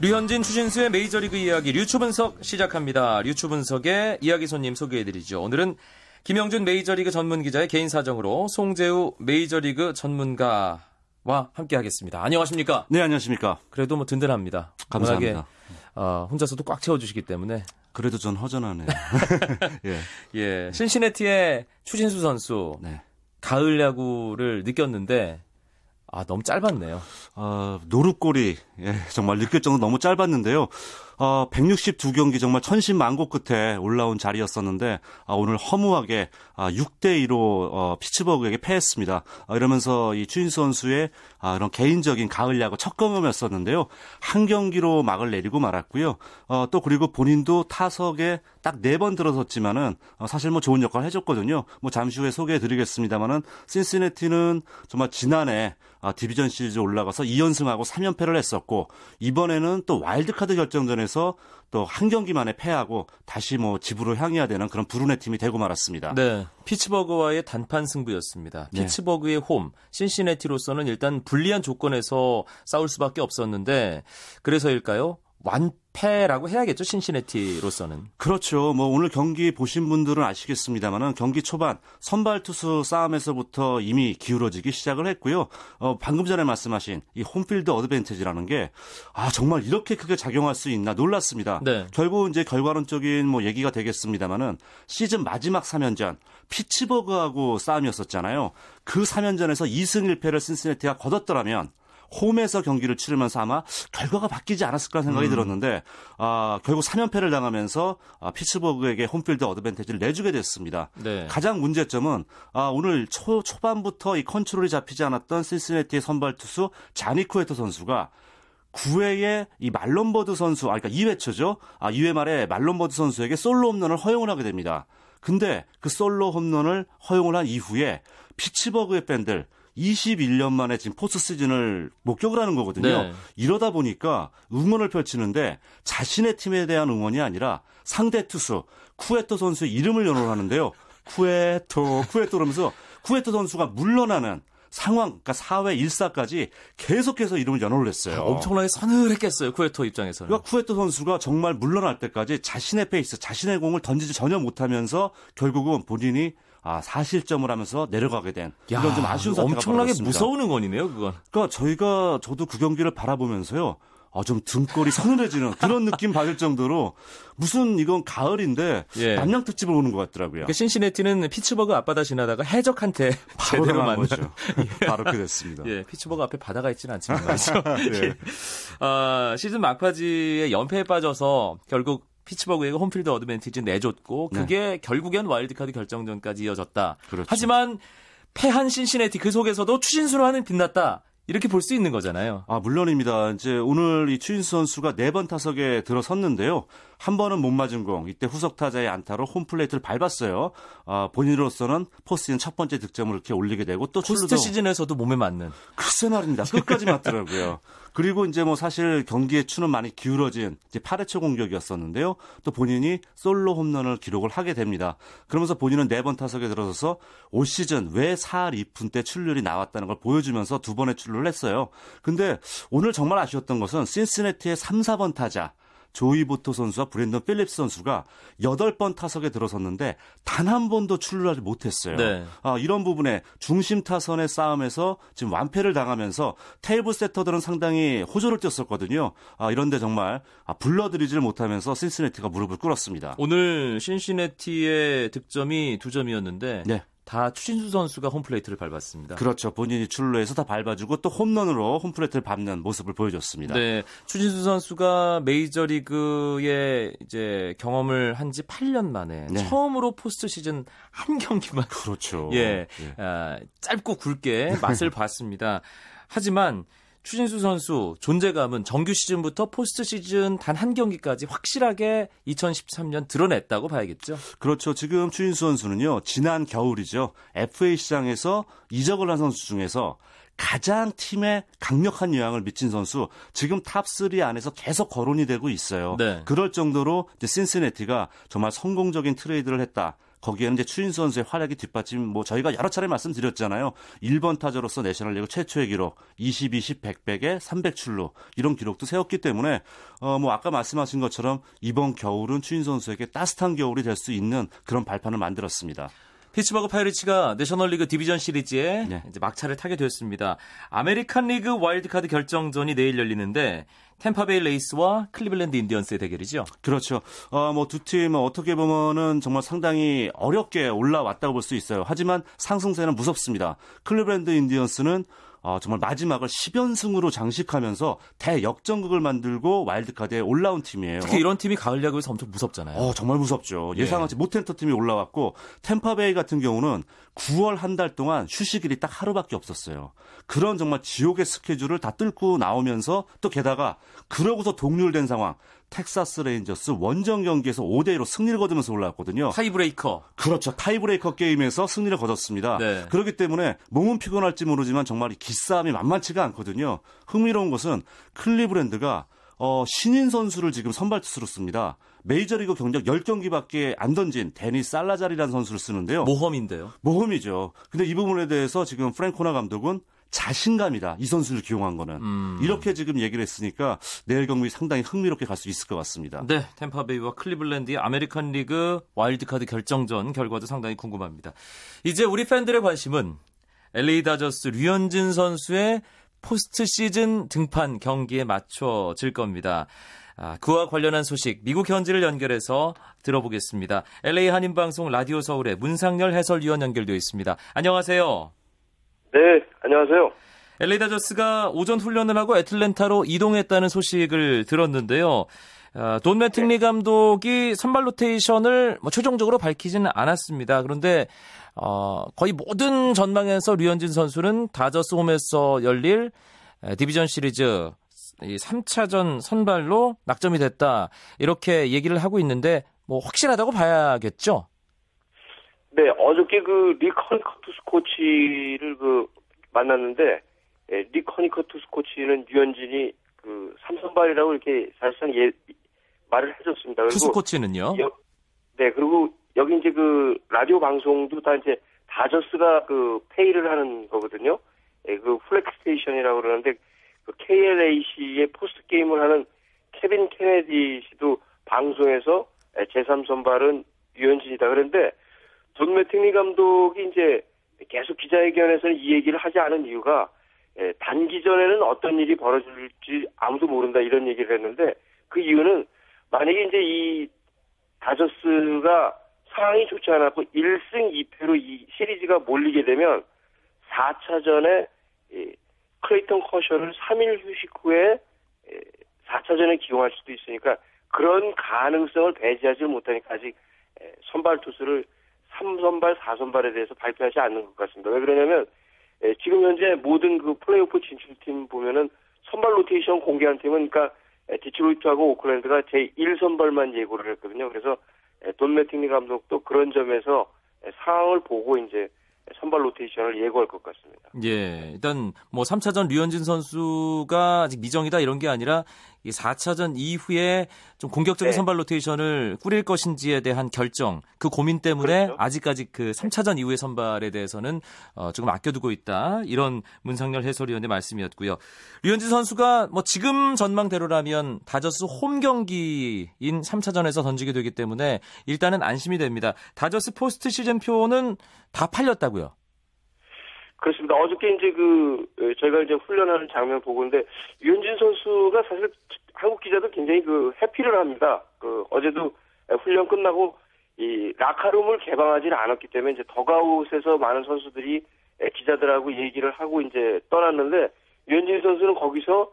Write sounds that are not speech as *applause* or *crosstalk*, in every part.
류현진 추신수의 메이저리그 이야기 류추 분석 시작합니다. 류추 분석의 이야기 손님 소개해드리죠. 오늘은 김영준 메이저리그 전문 기자의 개인 사정으로 송재우 메이저리그 전문가와 함께하겠습니다. 안녕하십니까? 네, 안녕하십니까? 그래도 뭐 든든합니다. 감사합니다. 어, 혼자서도 꽉 채워주시기 때문에 그래도 전 허전하네요. *laughs* 예. 예. 신시내티의 추신수 선수 네. 가을 야구를 느꼈는데 아, 너무 짧았네요. 아, 노루골이 예, 정말 느낄 정도 너무 짧았는데요. 어, 162경기 정말 천신만고 끝에 올라온 자리였었는데 아, 오늘 허무하게 아, 6대 2로 어, 피츠버그에게 패했습니다. 아, 이러면서 이 추인 선수의 아, 이런 개인적인 가을 야구 첫 경험이었었는데요. 한 경기로 막을 내리고 말았고요. 어, 또 그리고 본인도 타석에 딱 네 번 들어섰지만은 어, 사실 뭐 좋은 역할을 해줬거든요. 뭐 잠시 후에 소개해드리겠습니다만은 신시내티는 정말 지난해 아, 디비전 시리즈 올라가서 2연승하고 3연패를 했었고 이번에는 또 와일드카드 결정전에 서 또 한 경기 만에 패하고 다시 뭐 집으로 향해야 되는 그런 불운의 팀이 되고 말았습니다. 네. 피츠버그와의 단판 승부였습니다. 네. 피츠버그의 홈, 신시내티로서는 일단 불리한 조건에서 싸울 수밖에 없었는데 그래서일까요? 완 패라고 해야겠죠, 신시내티로서는. 그렇죠. 뭐 오늘 경기 보신 분들은 아시겠습니다만은 경기 초반 선발 투수 싸움에서부터 이미 기울어지기 시작을 했고요. 어, 방금 전에 말씀하신 이 홈필드 어드밴티지라는 게 아, 정말 이렇게 크게 작용할 수 있나 놀랐습니다. 네. 결국 이제 결과론적인 뭐 얘기가 되겠습니다만은 시즌 마지막 3연전 피츠버그하고 싸움이었었잖아요. 그 3연전에서 2승 1패를 신시내티가 거뒀더라면 홈에서 경기를 치르면서 아마 결과가 바뀌지 않았을까 생각이 음. 들었는데 아, 결국 3연패를 당하면서 아, 피츠버그에게 홈필드 어드밴티지를 내주게 됐습니다. 네. 가장 문제점은 아, 오늘 초, 초반부터 이 컨트롤이 잡히지 않았던 신시내티의 선발 투수 자니 쿠에토 선수가 9회에 이 말론 버드 선수, 아, 그러니까 2회 초죠. 아, 2회 말에 말론 버드 선수에게 솔로 홈런을 허용을 하게 됩니다. 근데 그 솔로 홈런을 허용을 한 이후에 피츠버그의 팬들 21년 만에 지금 포스트 시즌을 목격을 하는 거거든요. 네. 이러다 보니까 응원을 펼치는데 자신의 팀에 대한 응원이 아니라 상대 투수 쿠에토 선수의 이름을 연호를 하는데요. 쿠에토, 쿠에토 그러면서 쿠에토 선수가 물러나는 상황, 그러니까 4회 1사까지 계속해서 이름을 연호를 했어요. 엄청나게 서늘했겠어요, 쿠에토 입장에서는. 그러니까 쿠에토 선수가 정말 물러날 때까지 자신의 페이스, 자신의 공을 던지지 전혀 못하면서 결국은 본인이 아, 4실점을 하면서 내려가게 된 이런 좀 아쉬운 사태가 엄청나게 벌어졌습니다. 무서운 응원이네요, 그건. 그러니까 저희가 저도 그 경기를 바라보면서요. 아, 좀 등골이 서늘해지는 그런 느낌 받을 정도로 무슨 이건 가을인데 예. 납량 특집을 보는 것 같더라고요. 그러니까 신시내티는 피츠버그 앞바다 지나다가 해적한테 *laughs* 바로 제대로 만나. 거죠. *laughs* 바로 그렇게 됐습니다. 예, 피츠버그 앞에 바다가 있지는 않지만 *laughs* 말이죠. 네. 예. 아, 시즌 막바지에 연패에 빠져서 결국 피츠버그에게 home field advantage 내줬고 네. 그게 결국엔 와일드카드 결정전까지 이어졌다. 그렇죠. 하지만 패한 신시내티 그 속에서도 추신수 하나는 빛났다. 이렇게 볼 수 있는 거잖아요. 아, 물론입니다. 이제 오늘 이 추신수 선수가 네 번 타석에 들어섰는데요. 한 번은 몸 맞은 공, 이때 후속 타자의 안타로 홈플레이트를 밟았어요. 아, 본인으로서는 포스트 시즌 첫 번째 득점을 이렇게 올리게 되고 또 포스트 출루도 시즌에서도 몸에 맞는. 글쎄 말입니다. 끝까지 맞더라고요. *laughs* 그리고 이제 뭐 사실 경기의 추는 많이 기울어진 이제 8회초 공격이었었는데요. 또 본인이 솔로 홈런을 기록을 하게 됩니다. 그러면서 본인은 네 번 타석에 들어서서 올 시즌 왜 4할 2푼 때 출루율이 나왔다는 걸 보여주면서 두 번의 출루를 했어요. 근데 오늘 정말 아쉬웠던 것은 신시내티의 3, 4번 타자 조이 보토 선수와 브랜던 필립스 선수가 8번 타석에 들어섰는데 단 한 번도 출루하지 못했어요. 네. 아, 이런 부분에 중심 타선의 싸움에서 지금 완패를 당하면서 테이블 세터들은 상당히 호조를 띄었었거든요. 아, 이런데 정말 아, 불러들이질 못하면서 신시내티가 무릎을 꿇었습니다. 오늘 신시내티의 득점이 두 점이었는데 네. 다 추신수 선수가 홈플레이트를 밟았습니다. 그렇죠. 본인이 출루해서 다 밟아주고 또 홈런으로 홈플레이트를 밟는 모습을 보여줬습니다. 네, 추신수 선수가 메이저리그에 이제 경험을 한 지 8년 만에 네. 처음으로 포스트 시즌 한 경기만 그렇죠. 예, 예. 아, 짧고 굵게 맛을 *laughs* 봤습니다. 하지만 추신수 선수 존재감은 정규 시즌부터 포스트 시즌 단 한 경기까지 확실하게 2013년 드러냈다고 봐야겠죠. 그렇죠. 지금 추신수 선수는요, 지난 겨울이죠. FA 시장에서 이적을 한 선수 중에서 가장 팀에 강력한 영향을 미친 선수, 지금 top 3 안에서 계속 거론이 되고 있어요. 네. 그럴 정도로 이제 신시내티가 정말 성공적인 트레이드를 했다. 거기에는 이제 추신수 선수의 활약이 뒷받침 뭐 저희가 여러 차례 말씀드렸잖아요. 1번 타자로서 내셔널리그 최초의 기록 20, 20, 100, 100에 300 출루 이런 기록도 세웠기 때문에 어 뭐 아까 말씀하신 것처럼 이번 겨울은 추신수 선수에게 따뜻한 겨울이 될 수 있는 그런 발판을 만들었습니다. 피츠버그 파이리츠가 내셔널리그 디비전 시리즈에 네. 이제 막차를 타게 됐습니다. 아메리칸 리그 와일드카드 결정전이 내일 열리는데 템파베이 레이스와 클리블랜드 인디언스의 대결이죠. 그렇죠. 어, 뭐 두 팀은 어떻게 보면은 정말 상당히 어렵게 올라왔다고 볼 수 있어요. 하지만 상승세는 무섭습니다. 클리브랜드 인디언스는 어, 정말 마지막을 10연승으로 장식하면서 대역전극을 만들고 와일드카드에 올라온 팀이에요. 특히 이런 팀이 가을 야구에서 엄청 무섭잖아요. 어, 정말 무섭죠. 예. 예상하지 못한 팀이 올라왔고 템파베이 같은 경우는 9월 한 달 동안 휴식일이 딱 하루밖에 없었어요. 그런 정말 지옥의 스케줄을 다 뚫고 나오면서 또 게다가 그러고서 동률된 상황. 텍사스 레인저스 원정 경기에서 5대 1로 승리를 거두면서 올라왔거든요. tiebreaker. 그렇죠. tiebreaker 게임에서 승리를 거뒀습니다. 네. 그렇기 때문에 몸은 피곤할지 모르지만 정말 이 기싸움이 만만치가 않거든요. 흥미로운 것은 클리브랜드가 어, 신인 선수를 지금 선발 투수로 씁니다. 메이저리그 경력 10경기밖에 안 던진 대니 살라자르라는 선수를 쓰는데요. 모험인데요. 모험이죠. 근데 이 부분에 대해서 지금 프랭코나 감독은 자신감이다. 이 선수를 기용한 거는. 음. 이렇게 지금 얘기를 했으니까 내일 경기 상당히 흥미롭게 갈 수 있을 것 같습니다. 네, 템파베이와 클리블랜드의 아메리칸 리그 와일드카드 결정전 결과도 상당히 궁금합니다. 이제 우리 팬들의 관심은 LA 다저스 류현진 선수의 포스트 시즌 등판 경기에 맞춰질 겁니다. 아, 그와 관련한 소식 미국 현지를 연결해서 들어보겠습니다. LA 한인방송 라디오 서울의 문상열 해설위원 연결되어 있습니다. 안녕하세요. 네, 안녕하세요. LA 다저스가 오전 훈련을 하고 애틀랜타로 이동했다는 소식을 들었는데요. 아, 돈 매팅리 감독이 선발 로테이션을 뭐 최종적으로 밝히지는 않았습니다. 그런데 어, 거의 모든 전망에서 류현진 선수는 다저스 홈에서 열릴 에, 디비전 시리즈 이 3차전 선발로 낙점이 됐다. 이렇게 얘기를 하고 있는데 뭐 확실하다고 봐야겠죠. 네, 어저께 그 릭 허니컷 투수 코치를 그 만났는데 예, 릭 허니컷 투수 코치는 류현진이 그 3선발이라고 이렇게 사실상 예 말을 해줬습니다. 그리고 투수 코치는요. 여- 네, 그리고 여기 이제 그 라디오 방송도 다 이제 다저스가 그 페이를 하는 거거든요. 예, 그 flag station이라고 그러는데 그 KLAC의 post game을 하는 케빈 케네디 씨도 방송에서 예, 제3선발은 유현진이다. 그런데 존 매팅리 감독이 이제 계속 기자회견에서는 이 얘기를 하지 않은 이유가 예, 단기 전에는 어떤 일이 벌어질지 아무도 모른다 이런 얘기를 했는데 그 이유는 만약에 이제 이 다저스가 상황이 좋지 않았고 1승 2패로 이 시리즈가 몰리게 되면 4차전에 클레이턴 커셔를 3일 휴식 후에 4차전에 기용할 수도 있으니까 그런 가능성을 배제하지 못하니까 아직 에, 선발 투수를 3선발, 4선발에 대해서 발표하지 않는 것 같습니다. 왜 그러냐면 에, 지금 현재 모든 그 플레이오프 진출팀 보면은 선발 로테이션 공개한 팀은 그러니까 에, 디트로이트하고 오클랜드가 제 1선발만 예고를 했거든요. 그래서 에, 돈 매팅리 감독도 그런 점에서 에, 상황을 보고 이제 선발 로테이션을 예고할 것 같습니다. 예, 일단 뭐 3차전 류현진 선수가 아직 미정이다 이런 게 아니라 이 4차전 이후에 좀 공격적인 네. 선발 로테이션을 꾸릴 것인지에 대한 결정, 그 고민 때문에 그렇죠. 아직까지 그 3차전 이후의 선발에 대해서는 어, 조금 아껴두고 있다. 이런 문상열 해설위원의 말씀이었고요. 류현진 선수가 뭐 지금 전망대로라면 다저스 홈 경기인 3차전에서 던지게 되기 때문에 일단은 안심이 됩니다. 다저스 포스트 시즌 표는 다 팔렸다고요. 그렇습니다. 어저께 이제 그 에, 저희가 이제 훈련하는 장면 보고 있는데 유현진 선수가 사실 한국 기자들 굉장히 그 해피를 합니다. 그 어제도 에, 훈련 끝나고 이 라커룸을 개방하지는 않았기 때문에 이제 더그아웃에서 많은 선수들이 에, 기자들하고 얘기를 하고 이제 떠났는데 유현진 선수는 거기서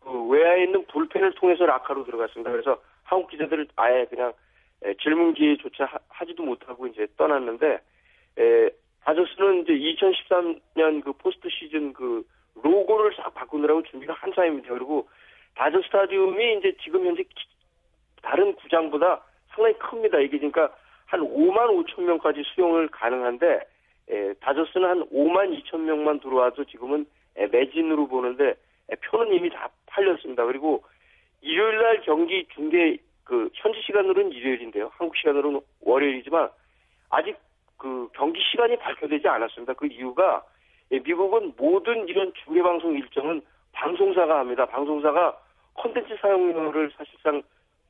그 외야에 있는 불펜을 통해서 라커로 들어갔습니다. 그래서 한국 기자들을 아예 그냥 에, 질문 기회조차 하- 하지도 못하고 이제 떠났는데 에, 다저스는 이제 2013년 그 포스트 시즌 그 로고를 싹 바꾸느라고 준비가 한창입니다. 그리고 다저 스타디움이 이제 지금 현재 기- 다른 구장보다 상당히 큽니다. 이게 그러니까 한 5만 5천 명까지 수용을 가능한데 에, 다저스는 한 5만 2천 명만 들어와도 지금은 에, 매진으로 보는데 에, 표는 이미 다 팔렸습니다. 그리고 일요일 날 경기 중계 그 현지 시간으로는 일요일인데요. 한국 시간으로는 월요일이지만 아직 그 경기 시간이 발표되지 않았습니다. 그 이유가 예, 미국은 모든 이런 중계 방송 일정은 방송사가 합니다. 방송사가 콘텐츠 사용료를 사실상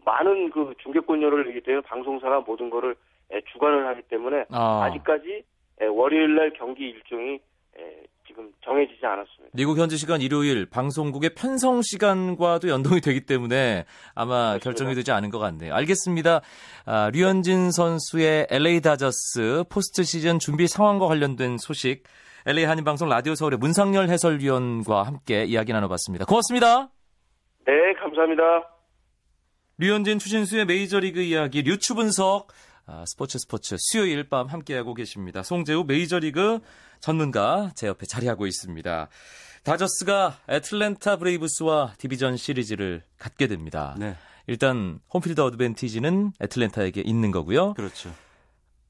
많은 그 중계권료를 내기 때문에 방송사가 모든 거를 예, 주관을 하기 때문에 아. 아직까지 예, 월요일 날 경기 일정이 예, 지금 정해지지 않았습니다. 미국 현지 시간 일요일 방송국의 편성 시간과도 연동이 되기 때문에 아마 그렇습니다. 결정이 되지 않은 것 같네요. 알겠습니다. 아, 류현진 선수의 LA 다저스 포스트 시즌 준비 상황과 관련된 소식 LA 한인 방송 라디오 서울의 문상열 해설위원과 함께 이야기 나눠봤습니다. 고맙습니다. 네, 감사합니다. 류현진 추신수의 메이저리그 이야기 류추 분석 아, 스포츠 스포츠 수요일 밤 함께하고 계십니다. 송재우 메이저리그 전문가 제 옆에 자리하고 있습니다. 다저스가 애틀랜타 브레이브스와 디비전 시리즈를 갖게 됩니다. 네, 일단 home field advantage는 애틀랜타에게 있는 거고요. 그렇죠.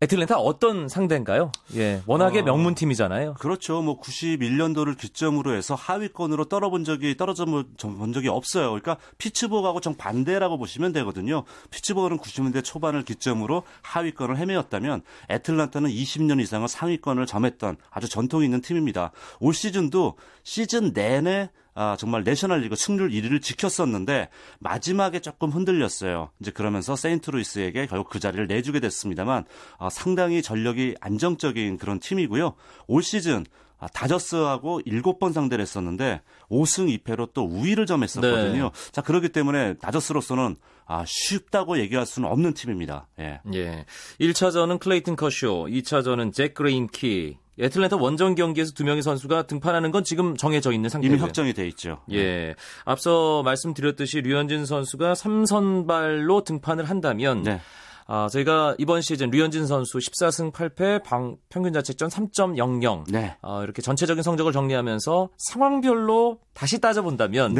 애틀랜타 어떤 상대인가요? 예, 워낙에 어, 명문팀이잖아요. 그렇죠. 뭐 91년도를 기점으로 해서 하위권으로 떨어본 적이 떨어져 본 적이 없어요. 그러니까 피츠버그하고 정 반대라고 보시면 되거든요. 피츠버그는 90년대 초반을 기점으로 하위권을 헤매었다면 애틀란타는 20년 이상을 상위권을 점했던 아주 전통이 있는 팀입니다. 올 시즌도 시즌 내내 아, 정말 내셔널리그 승률 1위를 지켰었는데 마지막에 조금 흔들렸어요. 이제 그러면서 세인트루이스에게 결국 그 자리를 내주게 됐습니다만 아, 상당히 전력이 안정적인 그런 팀이고요. 올 시즌 아, 다저스하고 7번 상대를 했었는데 5승 2패로 또 우위를 점했었거든요. 네. 자, 그렇기 때문에 다저스로서는 아, 쉽다고 얘기할 수는 없는 팀입니다. 예. 예. 1차전은 클레이튼 커쇼, 2차전은 잭 그레인키. 애틀랜타 원정 경기에서 두 명의 선수가 등판하는 건 지금 정해져 있는 상태고요. 이미 확정이 돼 있죠. 예. 앞서 말씀드렸듯이 류현진 선수가 3선발로 등판을 한다면 네. 아, 저희가 이번 시즌 류현진 선수 14승 8패 방, 평균 자책점 3.00 네. 어, 이렇게 전체적인 성적을 정리하면서 상황별로 다시 따져본다면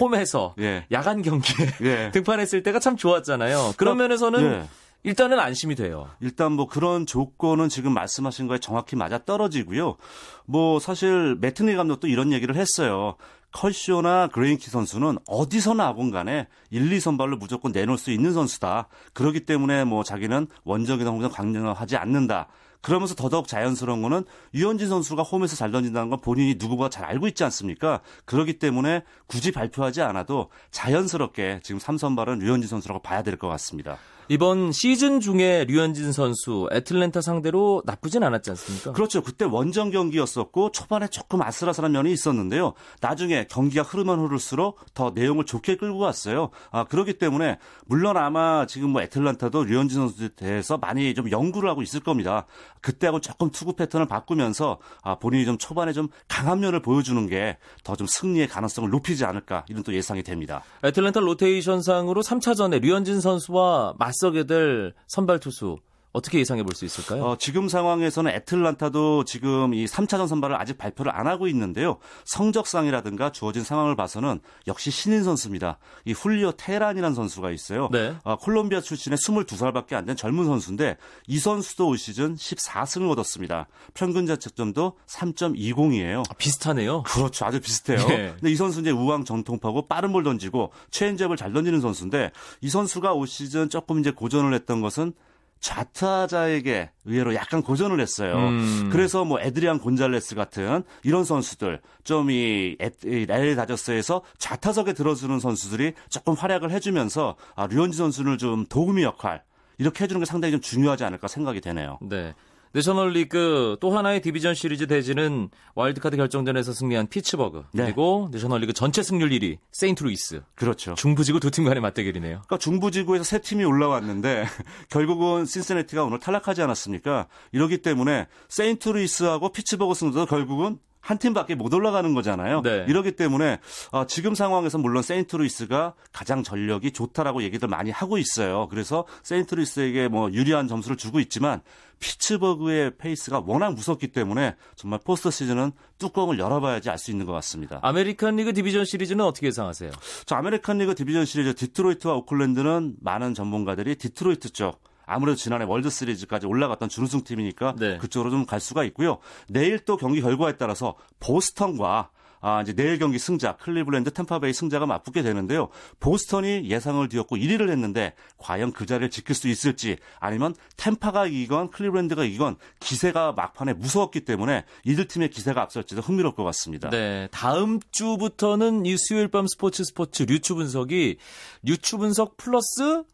홈에서 *laughs* 예. 야간 경기에 예. *laughs* 등판했을 때가 참 좋았잖아요. 그런 면에서는 예. 일단은 안심이 돼요. 일단 뭐 그런 조건은 지금 말씀하신 거에 정확히 맞아 떨어지고요. 뭐 사실 매팅리 감독도 이런 얘기를 했어요. 커쇼나 그레인키 선수는 어디서나 하건 간에 1, 2선발로 무조건 내놓을 수 있는 선수다. 그렇기 때문에 뭐 자기는 원정이나 홈에서 강령하지 않는다. 그러면서 더더욱 자연스러운 거는 유현진 선수가 홈에서 잘 던진다는 건 본인이 누구보다 잘 알고 있지 않습니까? 그렇기 때문에 굳이 발표하지 않아도 자연스럽게 지금 3선발은 유현진 선수라고 봐야 될 것 같습니다. 이번 시즌 중에 류현진 선수 애틀랜타 상대로 나쁘진 않았지 않습니까? 그렇죠. 그때 원정 경기였었고 초반에 조금 아슬아슬한 면이 있었는데요. 나중에 경기가 흐르면 흐를수록 더 내용을 좋게 끌고 갔어요. 아, 그렇기 때문에 물론 아마 지금 뭐 애틀란타도 류현진 선수에 대해서 많이 좀 연구를 하고 있을 겁니다. 그때하고 조금 투구 패턴을 바꾸면서 아, 본인이 좀 초반에 좀 강한 면을 보여주는 게 더 좀 승리의 가능성을 높이지 않을까 이런 또 예상이 됩니다. 애틀랜타 로테이션상으로 3차전에 류현진 선수와 맞서게 될 선발 투수 어떻게 예상해 볼 수 있을까요? 어, 지금 상황에서는 애틀란타도 지금 이 3차전 선발을 아직 발표를 안 하고 있는데요. 성적상이라든가 주어진 상황을 봐서는 역시 신인 선수입니다. 이 훌리오 테란이라는 선수가 있어요. 네. 어, 콜롬비아 출신의 22살밖에 안 된 젊은 선수인데 이 선수도 올 시즌 14승을 얻었습니다. 평균 자책점도 3.20이에요. 아, 비슷하네요. 그렇죠. 아주 비슷해요. 네. 근데 이 선수 이제 우완 정통파고 빠른 볼 던지고 체인지업을 잘 던지는 선수인데 이 선수가 올 시즌 조금 이제 고전을 했던 것은 좌타자에게 의외로 약간 고전을 했어요. 음. 그래서 뭐 에드리안 곤잘레스 같은 이런 선수들 좀 이 LA 다저스에서 좌타석에 들어주는 선수들이 조금 활약을 해주면서 아, 류현진 선수를 좀 도우미 역할 이렇게 해주는 게 상당히 좀 중요하지 않을까 생각이 되네요. 네. 내셔널리그 또 하나의 디비전 시리즈 대진은 와일드카드 결정전에서 승리한 피츠버그 네. 그리고 내셔널리그 전체 승률 1위 세인트루이스 그렇죠. 중부지구 두 팀 간의 맞대결이네요. 그러니까 중부지구에서 세 팀이 올라왔는데 *laughs* 결국은 신시내티가 오늘 탈락하지 않았습니까? 이러기 때문에 세인트루이스하고 피츠버그 승도 결국은 한 팀밖에 못 올라가는 거잖아요. 네. 이러기 때문에 어, 지금 상황에서 물론 세인트루이스가 가장 전력이 좋다라고 얘기들 많이 하고 있어요. 그래서 세인트루이스에게 뭐 유리한 점수를 주고 있지만 피츠버그의 페이스가 워낙 무섭기 때문에 정말 포스트 시즌은 뚜껑을 열어봐야지 알 수 있는 것 같습니다. 아메리칸 리그 디비전 시리즈는 어떻게 예상하세요? 저 아메리칸 리그 디비전 시리즈 디트로이트와 오클랜드는 많은 전문가들이 디트로이트 쪽 아무래도 지난해 월드 시리즈까지 올라갔던 준우승 팀이니까 네. 그쪽으로 좀 갈 수가 있고요. 내일 또 경기 결과에 따라서 보스턴과 아, 이제 내일 경기 승자 클리블랜드 템파베이 승자가 맞붙게 되는데요. 보스턴이 예상을 뒤엎고 1위를 했는데 과연 그 자리를 지킬 수 있을지 아니면 템파가 이기건 클리블랜드가 이기건 기세가 막판에 무서웠기 때문에 이들 팀의 기세가 앞설지도 흥미로울 것 같습니다. 네, 다음 주부터는 이 수요일 밤 스포츠 스포츠 류추 분석이 류추 분석 플러스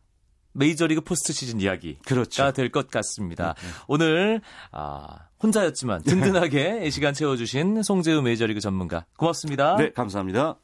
메이저리그 포스트 시즌 이야기가 그렇죠. 될것 같습니다. 오늘 아, 혼자였지만 든든하게 *laughs* 이 시간 채워주신 송재우 메이저리그 전문가 고맙습니다. 네, 감사합니다.